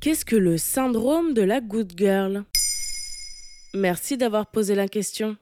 Qu'est-ce que le syndrome de la good girl? Merci d'avoir posé la question.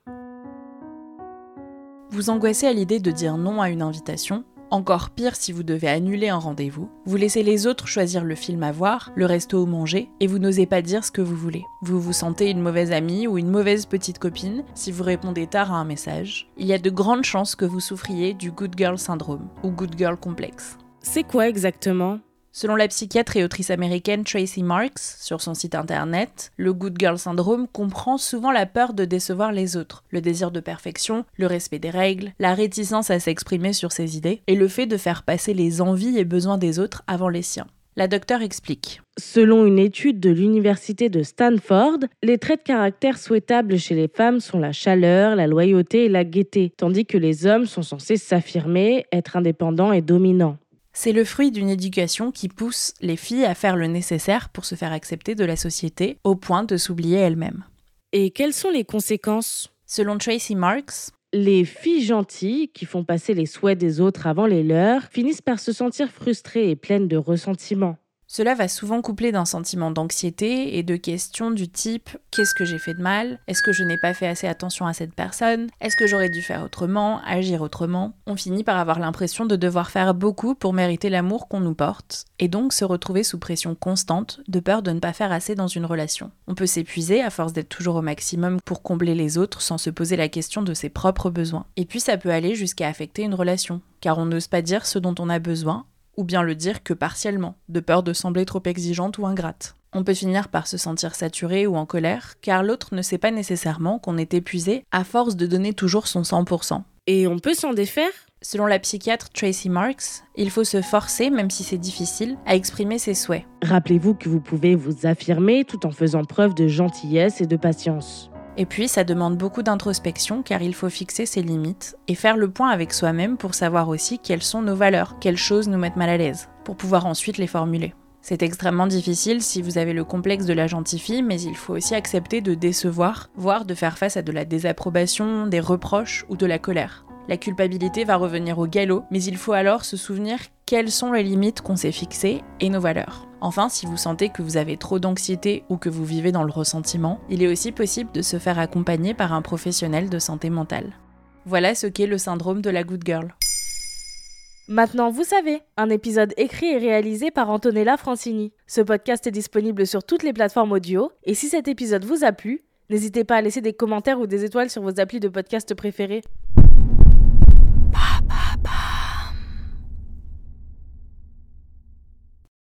Vous angoissez à l'idée de dire non à une invitation? Encore pire si vous devez annuler un rendez-vous. Vous laissez les autres choisir le film à voir, le resto où manger, et vous n'osez pas dire ce que vous voulez. Vous vous sentez une mauvaise amie ou une mauvaise petite copine si vous répondez tard à un message. Il y a de grandes chances que vous souffriez du good girl syndrome ou good girl complexe. C'est quoi exactement? Selon la psychiatre et autrice américaine Tracy Marks, sur son site internet, le Good Girl Syndrome comprend souvent la peur de décevoir les autres, le désir de perfection, le respect des règles, la réticence à s'exprimer sur ses idées, et le fait de faire passer les envies et besoins des autres avant les siens. La docteure explique. Selon une étude de l'université de Stanford, les traits de caractère souhaitables chez les femmes sont la chaleur, la loyauté et la gaieté, tandis que les hommes sont censés s'affirmer, être indépendants et dominants. C'est le fruit d'une éducation qui pousse les filles à faire le nécessaire pour se faire accepter de la société au point de s'oublier elles-mêmes. Et quelles sont les conséquences? Selon Tracy Marks, les filles gentilles, qui font passer les souhaits des autres avant les leurs, finissent par se sentir frustrées et pleines de ressentiment. Cela va souvent coupler d'un sentiment d'anxiété et de questions du type qu'est-ce que j'ai fait de mal? Est-ce que je n'ai pas fait assez attention à cette personne? Est-ce que j'aurais dû faire autrement Agir autrement? On finit par avoir l'impression de devoir faire beaucoup pour mériter l'amour qu'on nous porte et donc se retrouver sous pression constante de peur de ne pas faire assez dans une relation. On peut s'épuiser à force d'être toujours au maximum pour combler les autres sans se poser la question de ses propres besoins. Et puis ça peut aller jusqu'à affecter une relation car on n'ose pas dire ce dont on a besoin ou bien le dire que partiellement, de peur de sembler trop exigeante ou ingrate. On peut finir par se sentir saturé ou en colère, car l'autre ne sait pas nécessairement qu'on est épuisé à force de donner toujours son 100%. Et on peut s'en défaire? Selon la psychiatre Tracy Marks, il faut se forcer, même si c'est difficile, à exprimer ses souhaits. Rappelez-vous que vous pouvez vous affirmer tout en faisant preuve de gentillesse et de patience. Et puis, ça demande beaucoup d'introspection car il faut fixer ses limites et faire le point avec soi-même pour savoir aussi quelles sont nos valeurs, quelles choses nous mettent mal à l'aise, pour pouvoir ensuite les formuler. C'est extrêmement difficile si vous avez le complexe de la gentille fille, mais il faut aussi accepter de décevoir, voire de faire face à de la désapprobation, des reproches ou de la colère. La culpabilité va revenir au galop, mais il faut alors se souvenir quelles sont les limites qu'on s'est fixées et nos valeurs. Enfin, si vous sentez que vous avez trop d'anxiété ou que vous vivez dans le ressentiment, il est aussi possible de se faire accompagner par un professionnel de santé mentale. Voilà ce qu'est le syndrome de la good girl. Maintenant, vous savez, un épisode écrit et réalisé par Antonella Francini. Ce podcast est disponible sur toutes les plateformes audio, et si cet épisode vous a plu, n'hésitez pas à laisser des commentaires ou des étoiles sur vos applis de podcast préférés.